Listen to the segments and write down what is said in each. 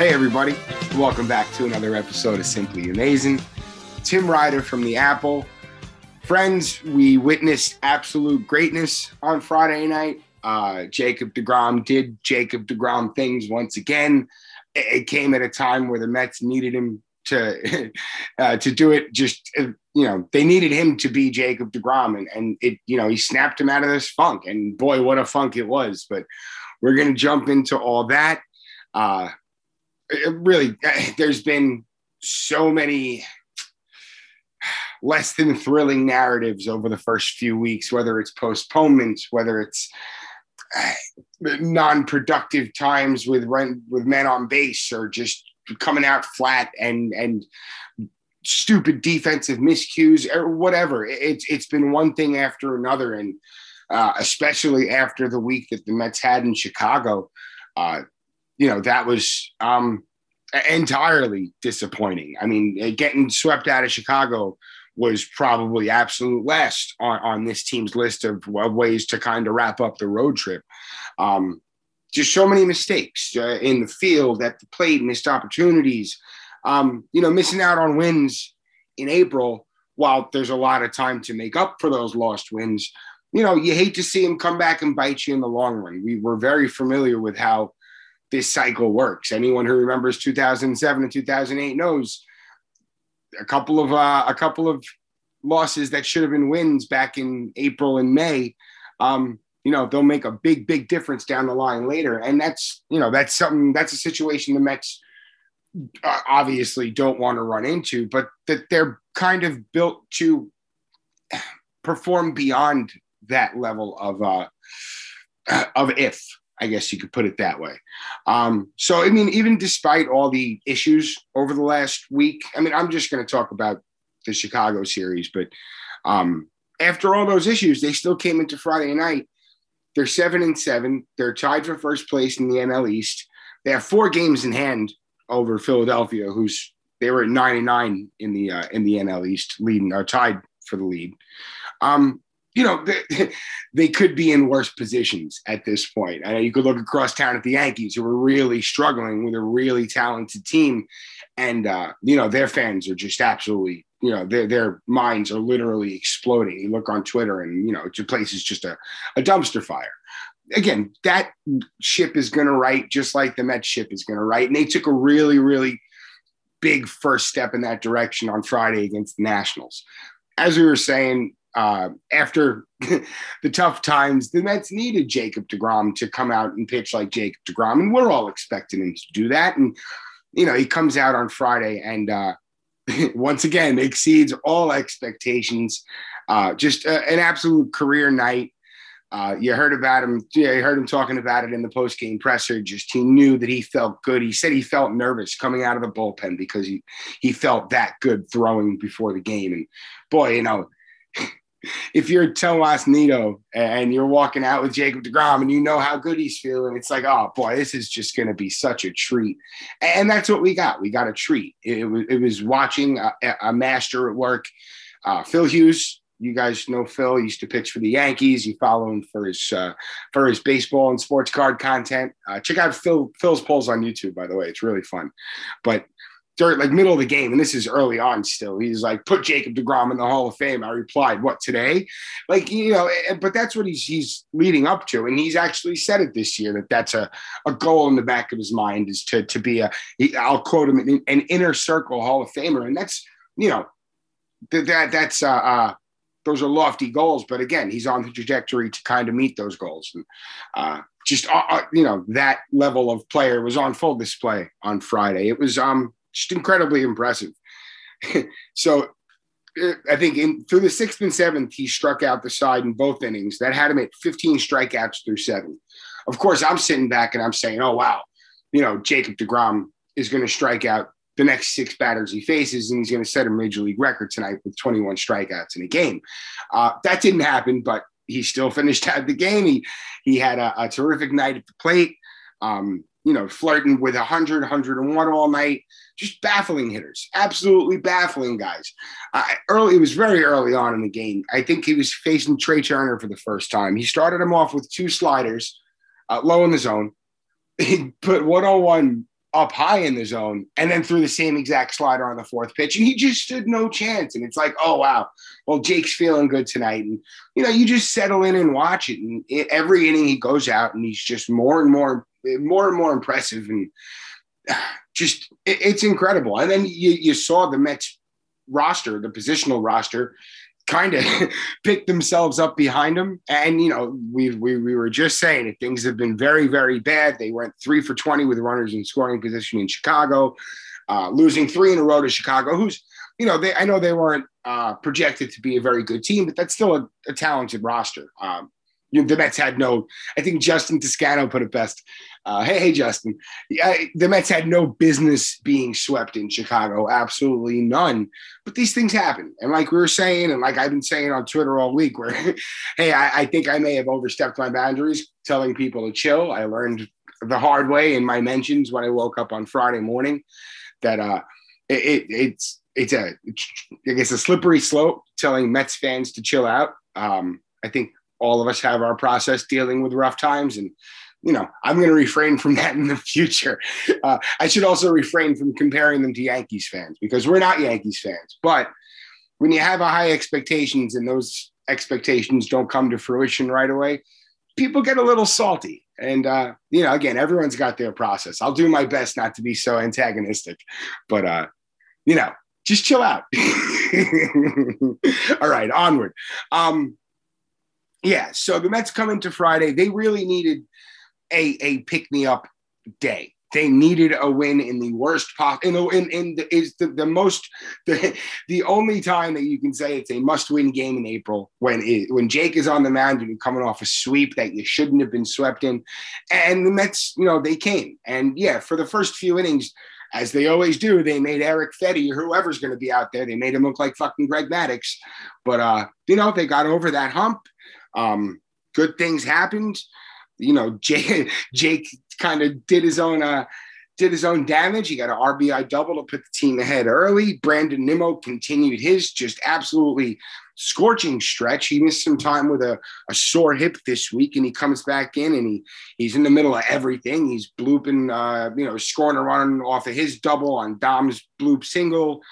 Hey, everybody. Welcome back to another episode of Simply Amazing. Tim Ryder from the Apple. Friends, we witnessed absolute greatness on Friday night. Uh, Jacob DeGrom did Jacob DeGrom things once again. It, came at a time where the Mets needed him to uh, to do it. Just uh, you know, they needed him to be Jacob DeGrom, and and it you know he snapped him out of this funk. And boy, what a funk it was! But we're gonna jump into all that. Uh, really, there's been so many less than thrilling narratives over the first few weeks, whether it's postponements, whether it's uh, non-productive times with with men on base, or just coming out flat and and stupid defensive miscues or whatever. It's it's been one thing after another, and uh, especially after the week that the Mets had in Chicago. Uh, you know, that was um, entirely disappointing. I mean, getting swept out of Chicago was probably absolute last on, on this team's list of, of ways to kind of wrap up the road trip. Um, just so many mistakes uh, in the field, at the plate, missed opportunities. Um, you know, missing out on wins in April while there's a lot of time to make up for those lost wins. You know, you hate to see him come back and bite you in the long run. We were very familiar with how this cycle works. Anyone who remembers 2007 and 2008 knows a couple of uh, a couple of losses that should have been wins back in April and May. Um, you know they'll make a big big difference down the line later, and that's you know that's something that's a situation the Mets uh, obviously don't want to run into, but that they're kind of built to perform beyond that level of uh, of if I guess you could put it that way. Um, so, I mean, even despite all the issues over the last week, I mean, I'm just going to talk about the Chicago series, but um, after all those issues, they still came into Friday night. They're seven and seven. They're tied for first place in the NL East. They have four games in hand over Philadelphia, who's they were at nine and nine in the uh, in the NL East, leading or tied for the lead. Um, you know, they, they, could be in worse positions at this point. I know you could look across town at the Yankees, who are really struggling with a really talented team, and uh, you know their fans are just absolutely, you know, their their minds are literally exploding. You look on Twitter, and you know, the place is just a, a dumpster fire. Again, that ship is going to right, just like the Mets ship is going to right, and they took a really, really big first step in that direction on Friday against the Nationals. As we were saying, uh, after the tough times, the Mets needed Jacob DeGrom to come out and pitch like Jacob DeGrom, and we're all expecting him to do that. And you know, he comes out on Friday and uh, once again exceeds all expectations. Uh, just uh, an absolute career night. Uh, you heard about him. Yeah, you heard him talking about it in the post game presser. Just he knew that he felt good. He said he felt nervous coming out of the bullpen because he he felt that good throwing before the game. And boy, you know, if you're Tomas Nido and you're walking out with Jacob DeGrom and you know how good he's feeling, it's like, oh boy, this is just going to be such a treat. And that's what we got. We got a treat. It, was, it was watching a, a, master at work. Uh, Phil Hughes, you guys know Phil he used to pitch for the Yankees. You follow him for his uh, for his baseball and sports card content. Uh, check out Phil Phil's polls on YouTube, by the way. It's really fun. But during like middle of the game, and this is early on still. He's like, put Jacob DeGrom in the Hall of Fame. I replied, what today? Like, you know, but that's what he's he's leading up to. And he's actually said it this year that that's a, a goal in the back of his mind is to to be a I'll quote him an inner circle Hall of Famer. And that's, you know, that that's uh, uh those are lofty goals, but again, he's on the trajectory to kind of meet those goals. And uh, just uh, uh you know that level of player was on full display on Friday. It was um just incredibly impressive. so I think in through the sixth and seventh, he struck out the side in both innings. That had him at 15 strikeouts through seven. Of course, I'm sitting back and I'm saying, oh, wow, you know, Jacob DeGrom is going to strike out the next six batters he faces, and he's going to set a major league record tonight with 21 strikeouts in a game. Uh, that didn't happen, but he still finished out the game. He, he had a, a terrific night at the plate. Um, you know, flirting with 100, 101 all night. Just baffling hitters, absolutely baffling guys. Uh, early, it was very early on in the game. I think he was facing Trea Turner for the first time. He started him off with two sliders, uh, low in the zone. He put 101 up high in the zone and then threw the same exact slider on the fourth pitch and he just stood no chance and it's like oh wow well jake's feeling good tonight and you know you just settle in and watch it and every inning he goes out and he's just more and more more and more impressive and just it's incredible and then you, you saw the mets roster the positional roster kind of pick themselves up behind them. And, you know, we, we, we were just saying that things have been very, very bad. They went three for 20 with runners in scoring position in Chicago, uh, losing three in a row to Chicago, who's, you know, they, I know they weren't uh, projected to be a very good team, but that's still a, a talented roster. Um, you know, the Mets had no, I think Justin Toscano put it best. Uh, hey, hey, Justin. Yeah, the Mets had no business being swept in Chicago, absolutely none. But these things happen. And like we were saying, and like I've been saying on Twitter all week, where, hey, I, I think I may have overstepped my boundaries telling people to chill. I learned the hard way in my mentions when I woke up on Friday morning that uh, it, it, it's, it's a, I guess, a slippery slope telling Mets fans to chill out. Um, I think all of us have our process dealing with rough times and you know i'm going to refrain from that in the future. Uh, i should also refrain from comparing them to yankees fans because we're not yankees fans. But when you have high expectations and those expectations don't come to fruition right away people get a little salty. And uh, you know again everyone's got their process. I'll do my best not to be so antagonistic. But uh, you know just chill out. All right onward. Um, yeah, so the Mets come into Friday. They really needed a a pick me up day. They needed a win in the worst possible. In, in, in the, is the, the most the the only time that you can say it's a must win game in April when it, when Jake is on the mound and you're coming off a sweep that you shouldn't have been swept in, and the Mets, you know, they came and yeah, for the first few innings, as they always do, they made Erick Fedde or whoever's going to be out there. They made him look like fucking Greg Maddux, but uh, you know, they got over that hump um, good things happened. You know, Jake, Jake kind of did his own uh, did his own damage. He got an RBI double to put the team ahead early. Brandon Nimmo continued his just absolutely scorching stretch. He missed some time with a, a sore hip this week, and he comes back in and he he's in the middle of everything. He's blooping, uh, you know, scoring a run off of his double on Dom's bloop single.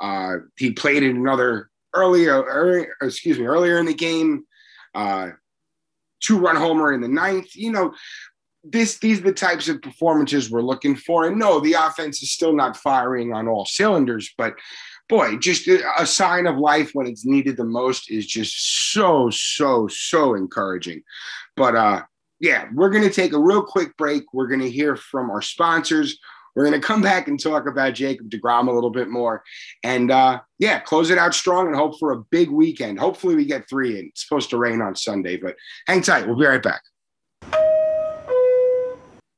Uh, he played in another earlier, earlier, excuse me, earlier in the game uh, two run homer in the ninth. You know, this these are the types of performances we're looking for. And no, the offense is still not firing on all cylinders, but boy, just a, sign of life when it's needed the most is just so, so, so encouraging. But uh yeah, we're gonna take a real quick break. We're gonna hear from our sponsors. We're going to come back and talk about Jacob DeGrom a little bit more. And uh, yeah, close it out strong and hope for a big weekend. Hopefully, we get three in. It's supposed to rain on Sunday, but hang tight. We'll be right back.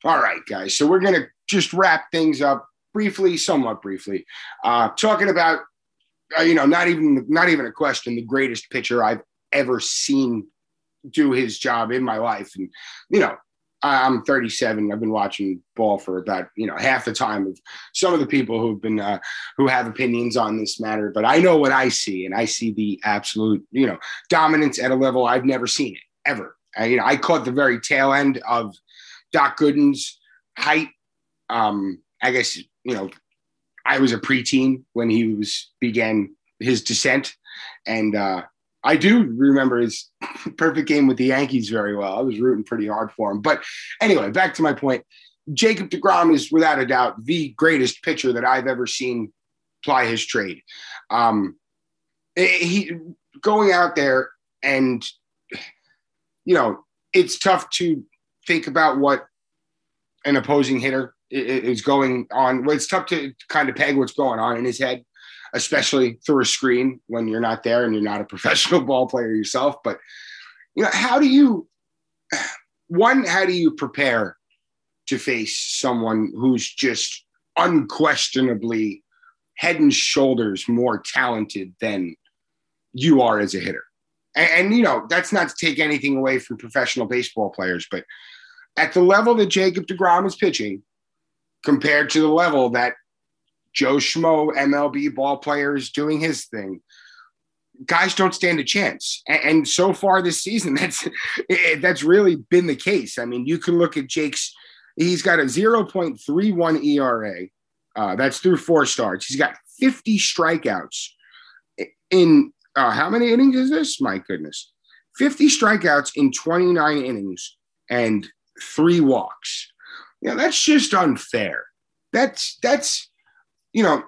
All right, guys. So we're going to just wrap things up briefly, somewhat briefly, uh, talking about, uh, you know, not even not even a question, the greatest pitcher I've ever seen do his job in my life, and you know, I'm 37. I've been watching ball for about you know half the time of some of the people who've been uh, who have opinions on this matter. But I know what I see, and I see the absolute you know dominance at a level I've never seen it ever. I, you know, I caught the very tail end of Doc Gooden's height. Um, I guess you know I was a preteen when he was began his descent, and uh, I do remember his perfect game with the Yankees very well. I was rooting pretty hard for him. But anyway, back to my point. Jacob DeGrom is without a doubt the greatest pitcher that I've ever seen ply his trade. Um, he going out there and you know it's tough to think about what an opposing hitter is going on. It's tough to kind of peg what's going on in his head especially through a screen when you're not there and you're not a professional ball player yourself. But you know, how do you one, how do you prepare to face someone who's just unquestionably head and shoulders more talented than you are as a hitter? And, and you know, that's not to take anything away from professional baseball players, but at the level that Jacob DeGrom is pitching, compared to the level that Joe Schmo, MLB ball players doing his thing. Guys don't stand a chance, and, and so far this season, that's it, that's really been the case. I mean, you can look at Jake's He's got a 0.31 ERA. Uh, that's through four starts. He's got 50 strikeouts in uh, how many innings is this? My goodness. 50 strikeouts in 29 innings and three walks. Know, that's just unfair. That's, that's, you know,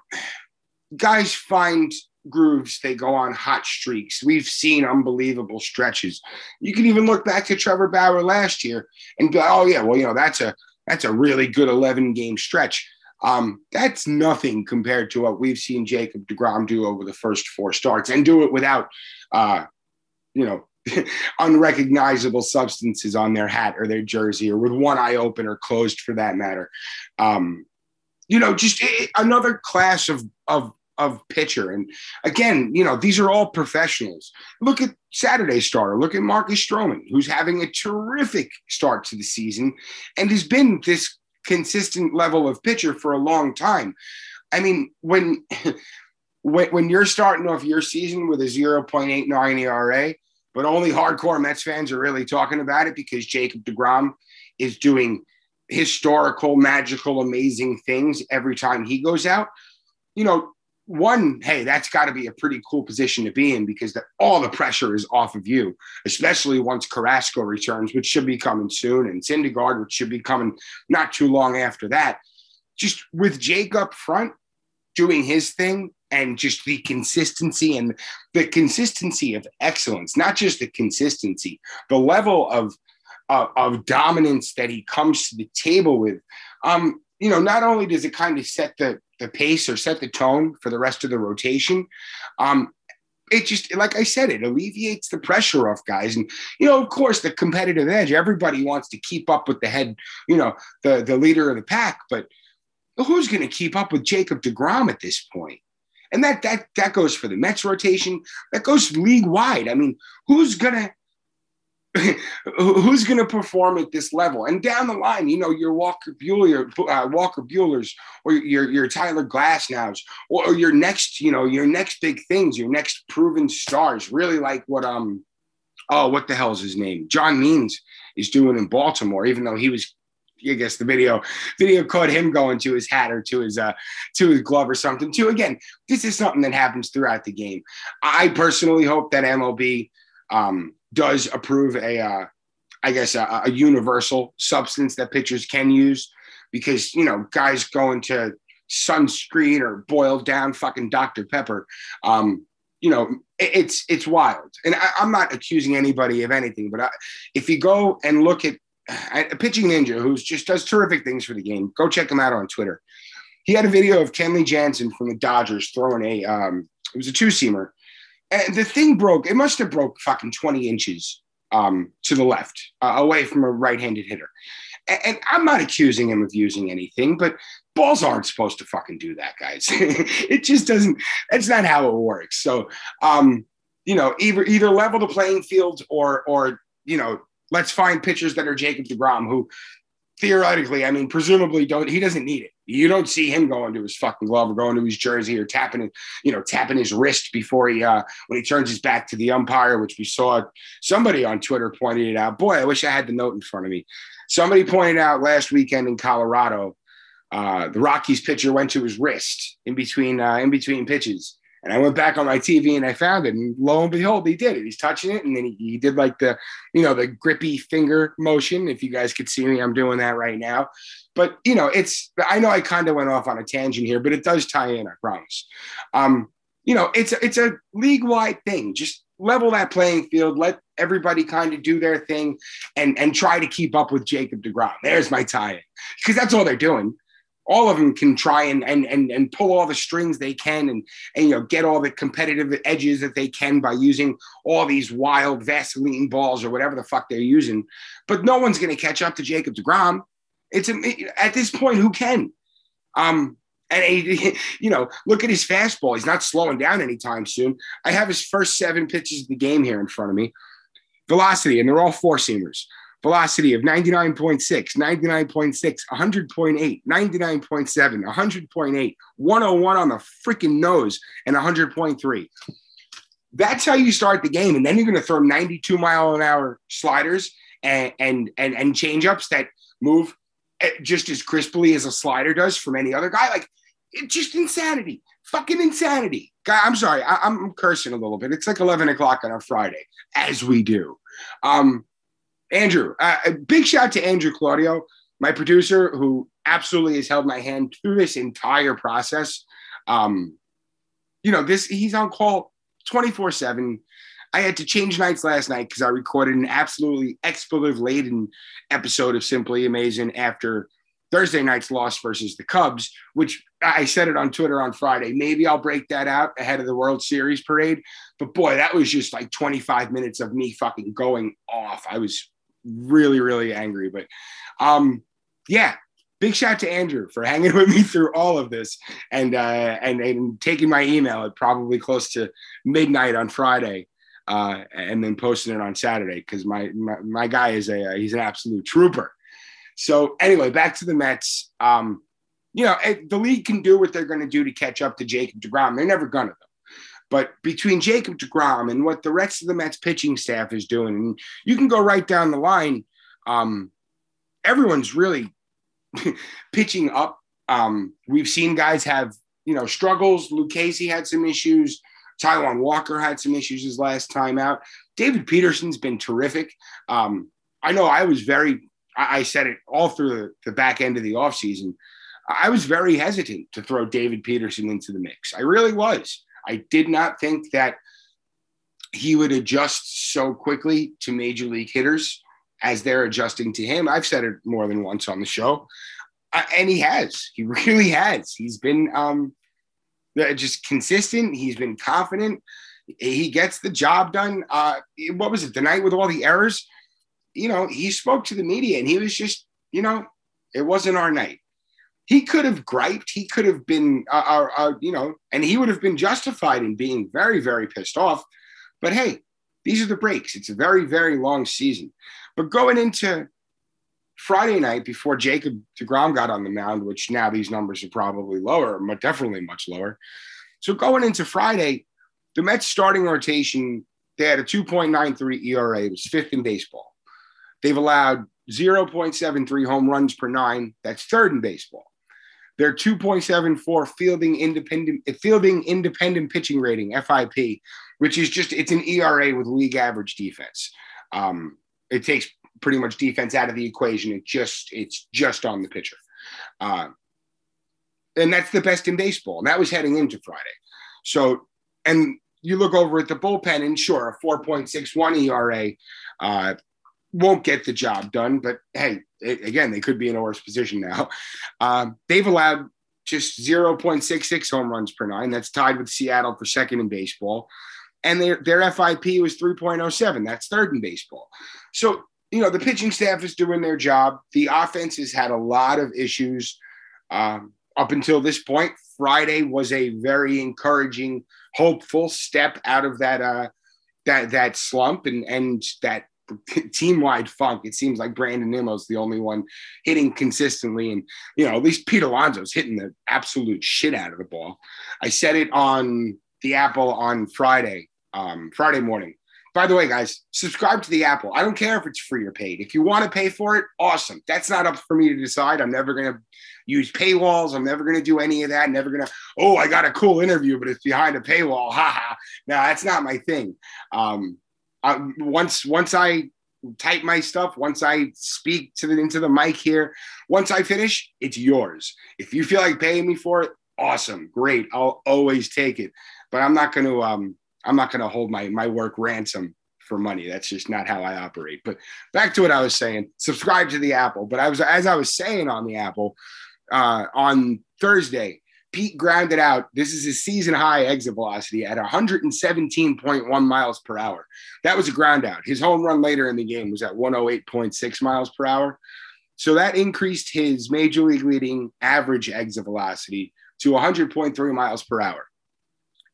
guys find grooves, they go on hot streaks. We've seen unbelievable stretches. You can even look back to Trevor Bauer last year and go, oh, yeah, well, you know, that's a, that's a really good 11 game stretch. Um, that's nothing compared to what we've seen Jacob DeGrom do over the first four starts and do it without, uh, you know, unrecognizable substances on their hat or their jersey or with one eye open or closed for that matter. Um, you know, just it, another class of, of, of pitcher. And again, you know, these are all professionals. Look at Saturday starter. Look at Marcus Stroman, who's having a terrific start to the season and has been this consistent level of pitcher for a long time. I mean, when when, when you're starting off your season with a 0.89 ERA, but only hardcore Mets fans are really talking about it because Jacob DeGrom is doing historical, magical, amazing things every time he goes out. You know, one, hey, that's got to be a pretty cool position to be in because the, all the pressure is off of you, especially once Carrasco returns, which should be coming soon, and Syndergaard, which should be coming not too long after that. Just with Jake up front doing his thing and just the consistency and the consistency of excellence, not just the consistency, the level of, of, of dominance that he comes to the table with. Um, you know, not only does it kind of set the the pace or set the tone for the rest of the rotation. Um, it just like I said, it alleviates the pressure off guys. And you know, of course, the competitive edge. Everybody wants to keep up with the head, you know, the the leader of the pack. But who's going to keep up with Jacob Degrom at this point? And that that that goes for the Mets rotation. That goes league wide. I mean, who's gonna who's going to perform at this level? And down the line, you know, your Walker Buehler, uh, Walker Buehler's, or your your Tyler Glasnows, or, or your next, you know, your next big things, your next proven stars. Really like what um, oh, what the hell is his name? John Means is doing in Baltimore, even though he was. I guess the video video caught him going to his hat or to his uh to his glove or something too. Again, this is something that happens throughout the game. I personally hope that MLB um, does approve a, uh, I guess, a, a, universal substance that pitchers can use because, you know, guys going to sunscreen or boiled down fucking Dr. Pepper, um, you know, it, it's it's wild. And I, am not accusing anybody of anything, but I, if you go and look at a pitching ninja who just does terrific things for the game, go check him out on Twitter. He had a video of Kenley Jansen from the Dodgers throwing a, um, it was a two seamer and the thing broke. It must have broke fucking 20 inches um, to the left, uh, away from a right-handed hitter. And, and, I'm not accusing him of using anything, but balls aren't supposed to fucking do that, guys. it just doesn't. That's not how it works. So, um, you know, either either level the playing field, or or you know, let's find pitchers that are Jacob Degrom, who theoretically, I mean, presumably don't he doesn't need it. You don't see him going to his fucking glove or going to his jersey or tapping you know, tapping his wrist before he uh when he turns his back to the umpire, which we saw somebody on Twitter pointed it out. Boy, I wish I had the note in front of me. Somebody pointed out last weekend in Colorado, uh, the Rockies pitcher went to his wrist in between uh, in between pitches. And I went back on my TV and I found it. And lo and behold, he did it. He's touching it. And then he, he did like the, you know, the grippy finger motion. If you guys could see me, I'm doing that right now. But, you know, it's, I know I kind of went off on a tangent here, but it does tie in, I promise. Um, you know, it's, it's a league wide thing. Just level that playing field, let everybody kind of do their thing and, and try to keep up with Jacob DeGrom. There's my tie in because that's all they're doing all of them can try and and and, and pull all the strings they can and and you know get all the competitive edges that they can by using all these wild Vaseline balls or whatever the fuck they're using. But no one's going to catch up to Jacob Degrom. It's at this point who can. Um, and he, you know, look at his fastball. He's not slowing down anytime soon. I have his first seven pitches of the game here in front of me. Velocity, and they're all four seamers velocity of 99.6, 99.6, 100.8, 99.7, 100.8, 101 on the freaking nose, and 100.3. That's how you start the game. And then you're going to throw 92 mile an hour sliders and, and, and, and change ups that move eh, just as crisply as a slider does from any other guy. Like it's just insanity, fucking insanity. Guy, I'm sorry, I, am cursing a little bit. It's like 11 o'clock on a Friday, as we do. Um, Andrew, uh, a big shout out to Andrew Claudio, my producer, who absolutely has held my hand through this entire process. Um, you know, this he's on call 24 7 I had to change nights last night because I recorded an absolutely expletive laden episode of Simply Amazing after Thursday night's loss versus the Cubs, which I said it on Twitter on Friday. Maybe I'll break that out ahead of the World Series parade. But boy, that was just like 25 minutes of me fucking going off. I was really, really angry. But um, yeah, big shout to Andrew for hanging with me through all of this and uh, and and taking my email at probably close to midnight on Friday uh, and then posting it on Saturday because my, my, my guy is a he's an absolute trooper. So anyway, back to the Mets. Um, you know, the league can do what they're going to do to catch up to Jacob Degrom. They're never going to. But between Jacob Degrom and what the rest of the Mets pitching staff is doing, and you can go right down the line. Um, everyone's really pitching up. Um, we've seen guys have you know struggles. Lucchesi had some issues. Taijuan Walker had some issues his last time out. David Peterson's been terrific. Um, I know I was very, I said it all through the, the back end of the offseason. I was very hesitant to throw David Peterson into the mix. I really was. I did not think that he would adjust so quickly to major league hitters as they're adjusting to him. I've said it more than once on the show. Uh, and he has. He really has. He's been um, just consistent. He's been confident. He gets the job done. Uh, what was it? The night with all the errors. You know, he spoke to the media and he was just, you know, it wasn't our night. He could have griped. He could have been, uh, uh, uh, you know, and he would have been justified in being very, very pissed off. But hey, these are the breaks. It's a very, very long season. But going into Friday night before Jacob DeGrom got on the mound, which now these numbers are probably lower, but definitely much lower. So going into Friday, the Mets starting rotation, they had a 2.93 ERA, it was fifth in baseball. They've allowed 0.73 home runs per nine, that's third in baseball. Their 2.74 fielding independent fielding independent pitching rating, FIP, which is just it's an ERA with league average defense. Um, it takes pretty much defense out of the equation. It just it's just on the pitcher, uh, and that's the best in baseball. And that was heading into Friday. So, and you look over at the bullpen, and sure, a 4.61 ERA uh, won't get the job done. But hey, it, again, they could be in a worse position now. Um, they've allowed just 0.66 home runs per nine. That's tied with Seattle for second in baseball. And their, their FIP was 3.07. That's third in baseball. So you know, the pitching staff is doing their job. The offense has had a lot of issues um, up until this point. Friday was a very encouraging, hopeful step out of that uh, that that slump and and that team wide funk. It seems like Brandon Nimmo's the only one hitting consistently, and you know, at least Pete Alonso's hitting the absolute shit out of the ball. I said it on the Apple on Friday, um, Friday morning. By the way, guys, subscribe to the Apple. I don't care if it's free or paid. If you want to pay for it, awesome. That's not up for me to decide. I'm never going to use paywalls. I'm never going to do any of that. Never going to, oh, I got a cool interview, but it's behind a paywall. Ha ha. No, that's not my thing. Um, Once once I type my stuff, once I speak to the into the mic here, once I finish, it's yours. If you feel like paying me for it, awesome, great. I'll always take it. But I'm not going to um I'm not going to hold my my work ransom for money. That's just not how I operate. But back to what I was saying. Subscribe to the Apple. But I was as I was saying on the Apple uh, on Thursday. Pete grounded out. This is his season high exit velocity at 117.1 miles per hour. That was a ground out. His home run later in the game was at 108.6 miles per hour. So that increased his major league leading average exit velocity to 100.3 miles per hour.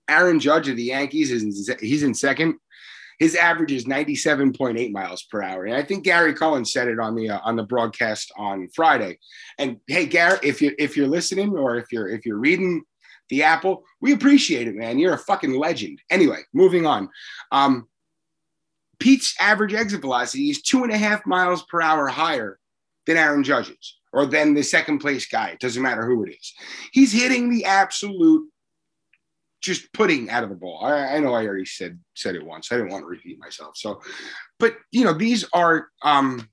Aaron Judge of the Yankees is in, he's in second. His average is 97.8 miles per hour, and I think Gary Cohen said it on the uh, on the broadcast on Friday. And hey, Gary, if you if you're listening or if you're if you're reading the Apple, we appreciate it, man. You're a fucking legend. Anyway, moving on. Um, Pete's average exit velocity is two and a half miles per hour higher than Aaron Judge's. or than the second place guy. It doesn't matter who it is. He's hitting the absolute just putting out of the ball. I, I, know I already said said it once. I didn't want to repeat myself. So, but you know, these are um,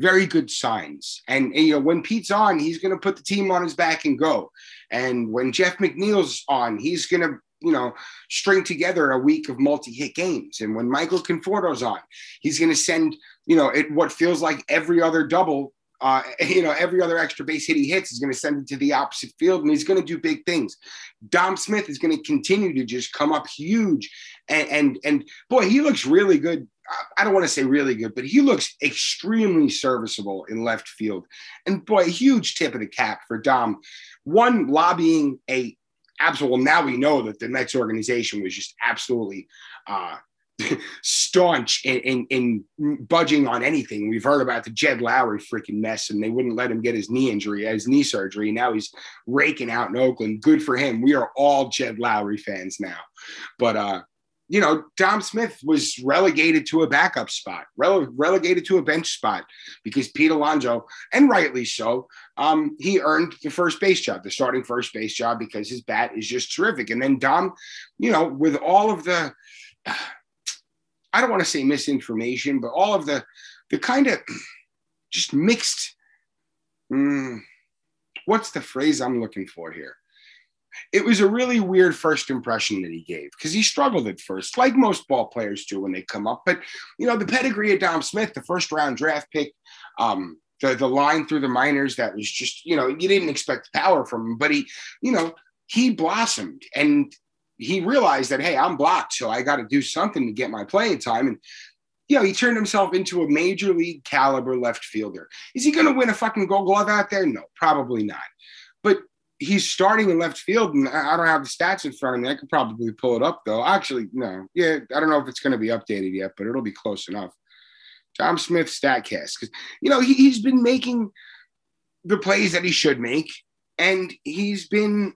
very good signs. And, and you know, when Pete's on, he's going to put the team on his back and go. And when Jeff McNeil's on, he's going to you know, string together a week of multi-hit games. And when Michael Conforto's on, he's going to send, you know, it what feels like every other double uh, you know, every other extra base hit he hits is going to send it to the opposite field, and he's going to do big things. Dom Smith is going to continue to just come up huge, and and and boy, he looks really good. I don't want to say really good, but he looks extremely serviceable in left field. And boy, a huge tip of the cap for Dom. One lobbying a absolute. Well, now we know that the Mets organization was just absolutely uh, staunch in, in, in, budging on anything. We've heard about the Jed Lowrie freaking mess, and they wouldn't let him get his knee injury, his knee surgery. Now he's raking out in Oakland. Good for him. We are all Jed Lowrie fans now. But uh, you know, Dom Smith was relegated to a backup spot, rele- relegated to a bench spot because Pete Alonso, and rightly so, um, he earned the first base job, the starting first base job, because his bat is just terrific. And then Dom, you know, with all of the I don't want to say misinformation, but all of the the kind of just mixed. Mm, what's the phrase I'm looking for here? It was a really weird first impression that he gave because he struggled at first, like most ball players do when they come up. But you know, the pedigree of Dom Smith, the first round draft pick, um, the the line through the minors that was just you know you didn't expect power from him, but he you know he blossomed and he realized that hey, I'm blocked, so I got to do something to get my playing time. And you know, he turned himself into a major league caliber left fielder. Is he going to win a fucking Gold Glove out there? No, probably not. But he's starting in left field, and I don't have the stats in front of me. I could probably pull it up though. Actually, no, yeah, I don't know if it's going to be updated yet, but it'll be close enough. Dom Smith Statcast, because you know he, he's been making the plays that he should make, and he's been,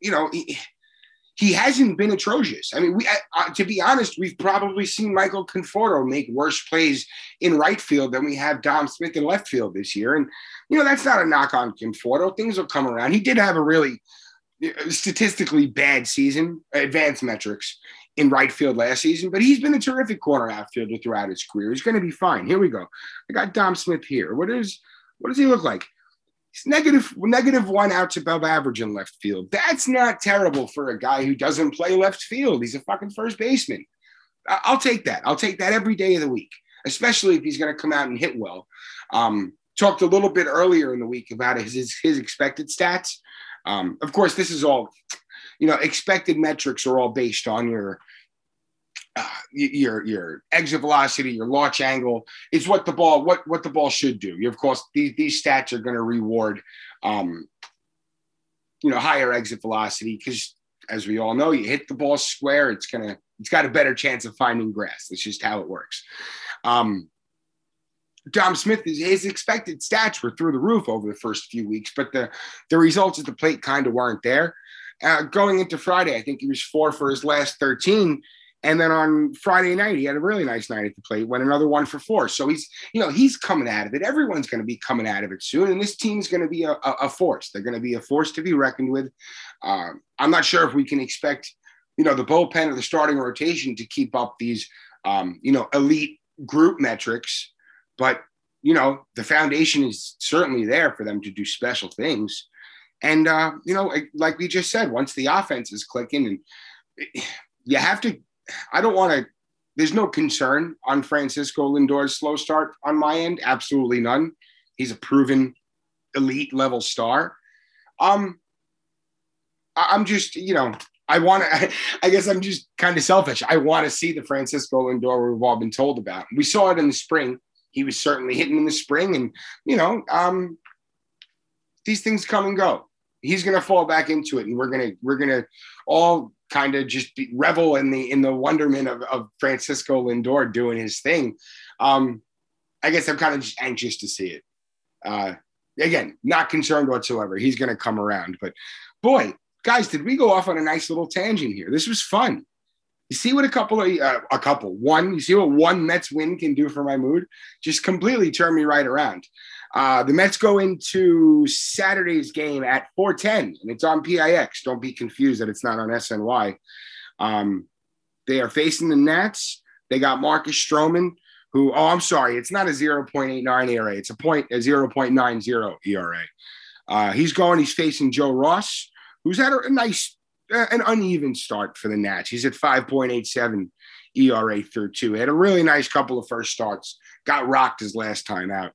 you know. He, he hasn't been atrocious. I mean, we to be honest, we've probably seen Michael Conforto make worse plays in right field than we have Dom Smith in left field this year. And you know, that's not a knock on Conforto. Things will come around. He did have a really uh, statistically bad season, advanced metrics in right field last season, but he's been a terrific corner outfielder throughout his career. He's going to be fine. Here we go. I got Dom Smith here. What is what does he look like? He's negative, negative one outs above average in left field. That's not terrible for a guy who doesn't play left field. He's a fucking first baseman. I'll take that. I'll take that every day of the week, especially if he's going to come out and hit well. Um, talked a little bit earlier in the week about his his, expected stats. Um, of course, this is all, you know, expected metrics are all based on your uh, your your exit velocity, your launch angle. is what the ball what what the ball should do. You, of course, these these stats are going to reward, um, you know, higher exit velocity because, as we all know, you hit the ball square, it's gonna it's got a better chance of finding grass. That's just how it works. Um, Dom Smith, is, his expected stats were through the roof over the first few weeks, but the the results at the plate kind of weren't there. Uh, going into Friday, I think he was four for his last 13. And then on Friday night, he had a really nice night at the plate, went another one for four. So he's, you know, he's coming out of it. Everyone's going to be coming out of it soon. And this team's going to be a, a, a, force. They're going to be a force to be reckoned with. Um, I'm not sure if we can expect, you know, the bullpen or the starting rotation to keep up these, um, you know, elite group metrics. But, you know, the foundation is certainly there for them to do special things. And, uh, you know, like we just said, once the offense is clicking and you have to I don't want to. There's no concern on Francisco Lindor's slow start on my end. Absolutely none. He's a proven elite level star. Um, I'm just, you know, I want to. I guess I'm just kind of selfish. I want to see the Francisco Lindor we've all been told about. We saw it in the spring. He was certainly hitting in the spring, and you know, um, these things come and go. He's going to fall back into it, and we're gonna we're gonna all kind of just be, revel in the in the wonderment of, of Francisco Lindor doing his thing. Um, I guess I'm kind of just anxious to see it. Uh, again, not concerned whatsoever. He's going to come around, but boy, guys, did we go off on a nice little tangent here? This was fun. You see what a couple of uh, a couple one. You see what one Mets win can do for my mood. Just completely turn me right around. Uh, the Mets go into Saturday's game at 410, and it's on PIX. Don't be confused that it's not on SNY. Um, they are facing the Nats. They got Marcus Stroman, who, oh, I'm sorry, it's not a 0.89 ERA. It's a point a 0.90 ERA. Uh, he's going, he's facing Joe Ross, who's had a, a nice, uh, an uneven start for the Nats. He's at 5.87 ERA through two. He had a really nice couple of first starts. Got rocked his last time out.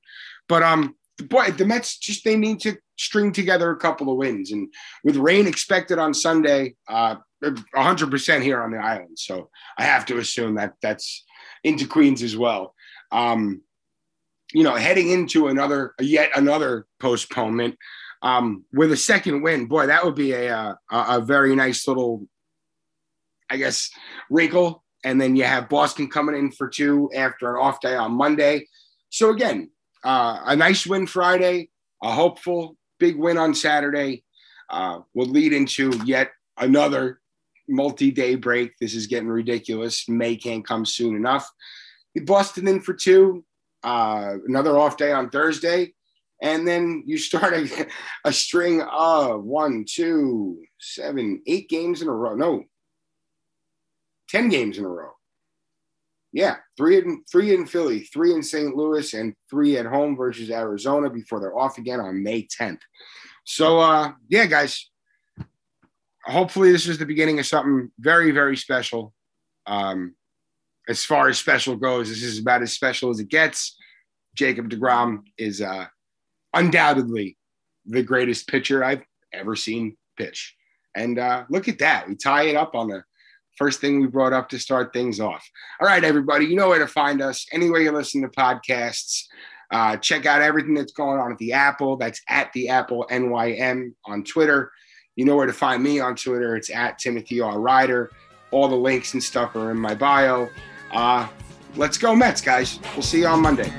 But um, boy, the Mets just they need to string together a couple of wins. And with rain expected on Sunday, uh, 100% here on the island. So I have to assume that that's into Queens as well. Um, you know, heading into another, yet another postponement um, with a second win, boy, that would be a, uh, a, a very nice little, I guess, wrinkle. And then you have Boston coming in for two after an off day on Monday. So again, uh, a nice win Friday, a hopeful big win on Saturday uh, will lead into yet another multi-day break. This is getting ridiculous. May can't come soon enough. Boston for two. Uh, another off day on Thursday, and then you start a, a string of one, two, seven, eight games in a row. No, ten games in a row. Yeah, three in three in Philly, three in St. Louis, and three at home versus Arizona before they're off again on May 10th. So, uh, yeah, guys, hopefully this is the beginning of something very, very special. Um, as far as special goes, this is about as special as it gets. Jacob DeGrom is uh, undoubtedly the greatest pitcher I've ever seen pitch. And uh, look at that. We tie it up on the first thing we brought up to start things off. All right, everybody, you know where to find us. Anywhere you listen to podcasts, uh, check out everything that's going on at the Apple. That's at the Apple NYM on Twitter. You know where to find me on Twitter. It's at Timothy R. Ryder. All the links and stuff are in my bio. Uh, let's go, Mets, guys. We'll see you on Monday.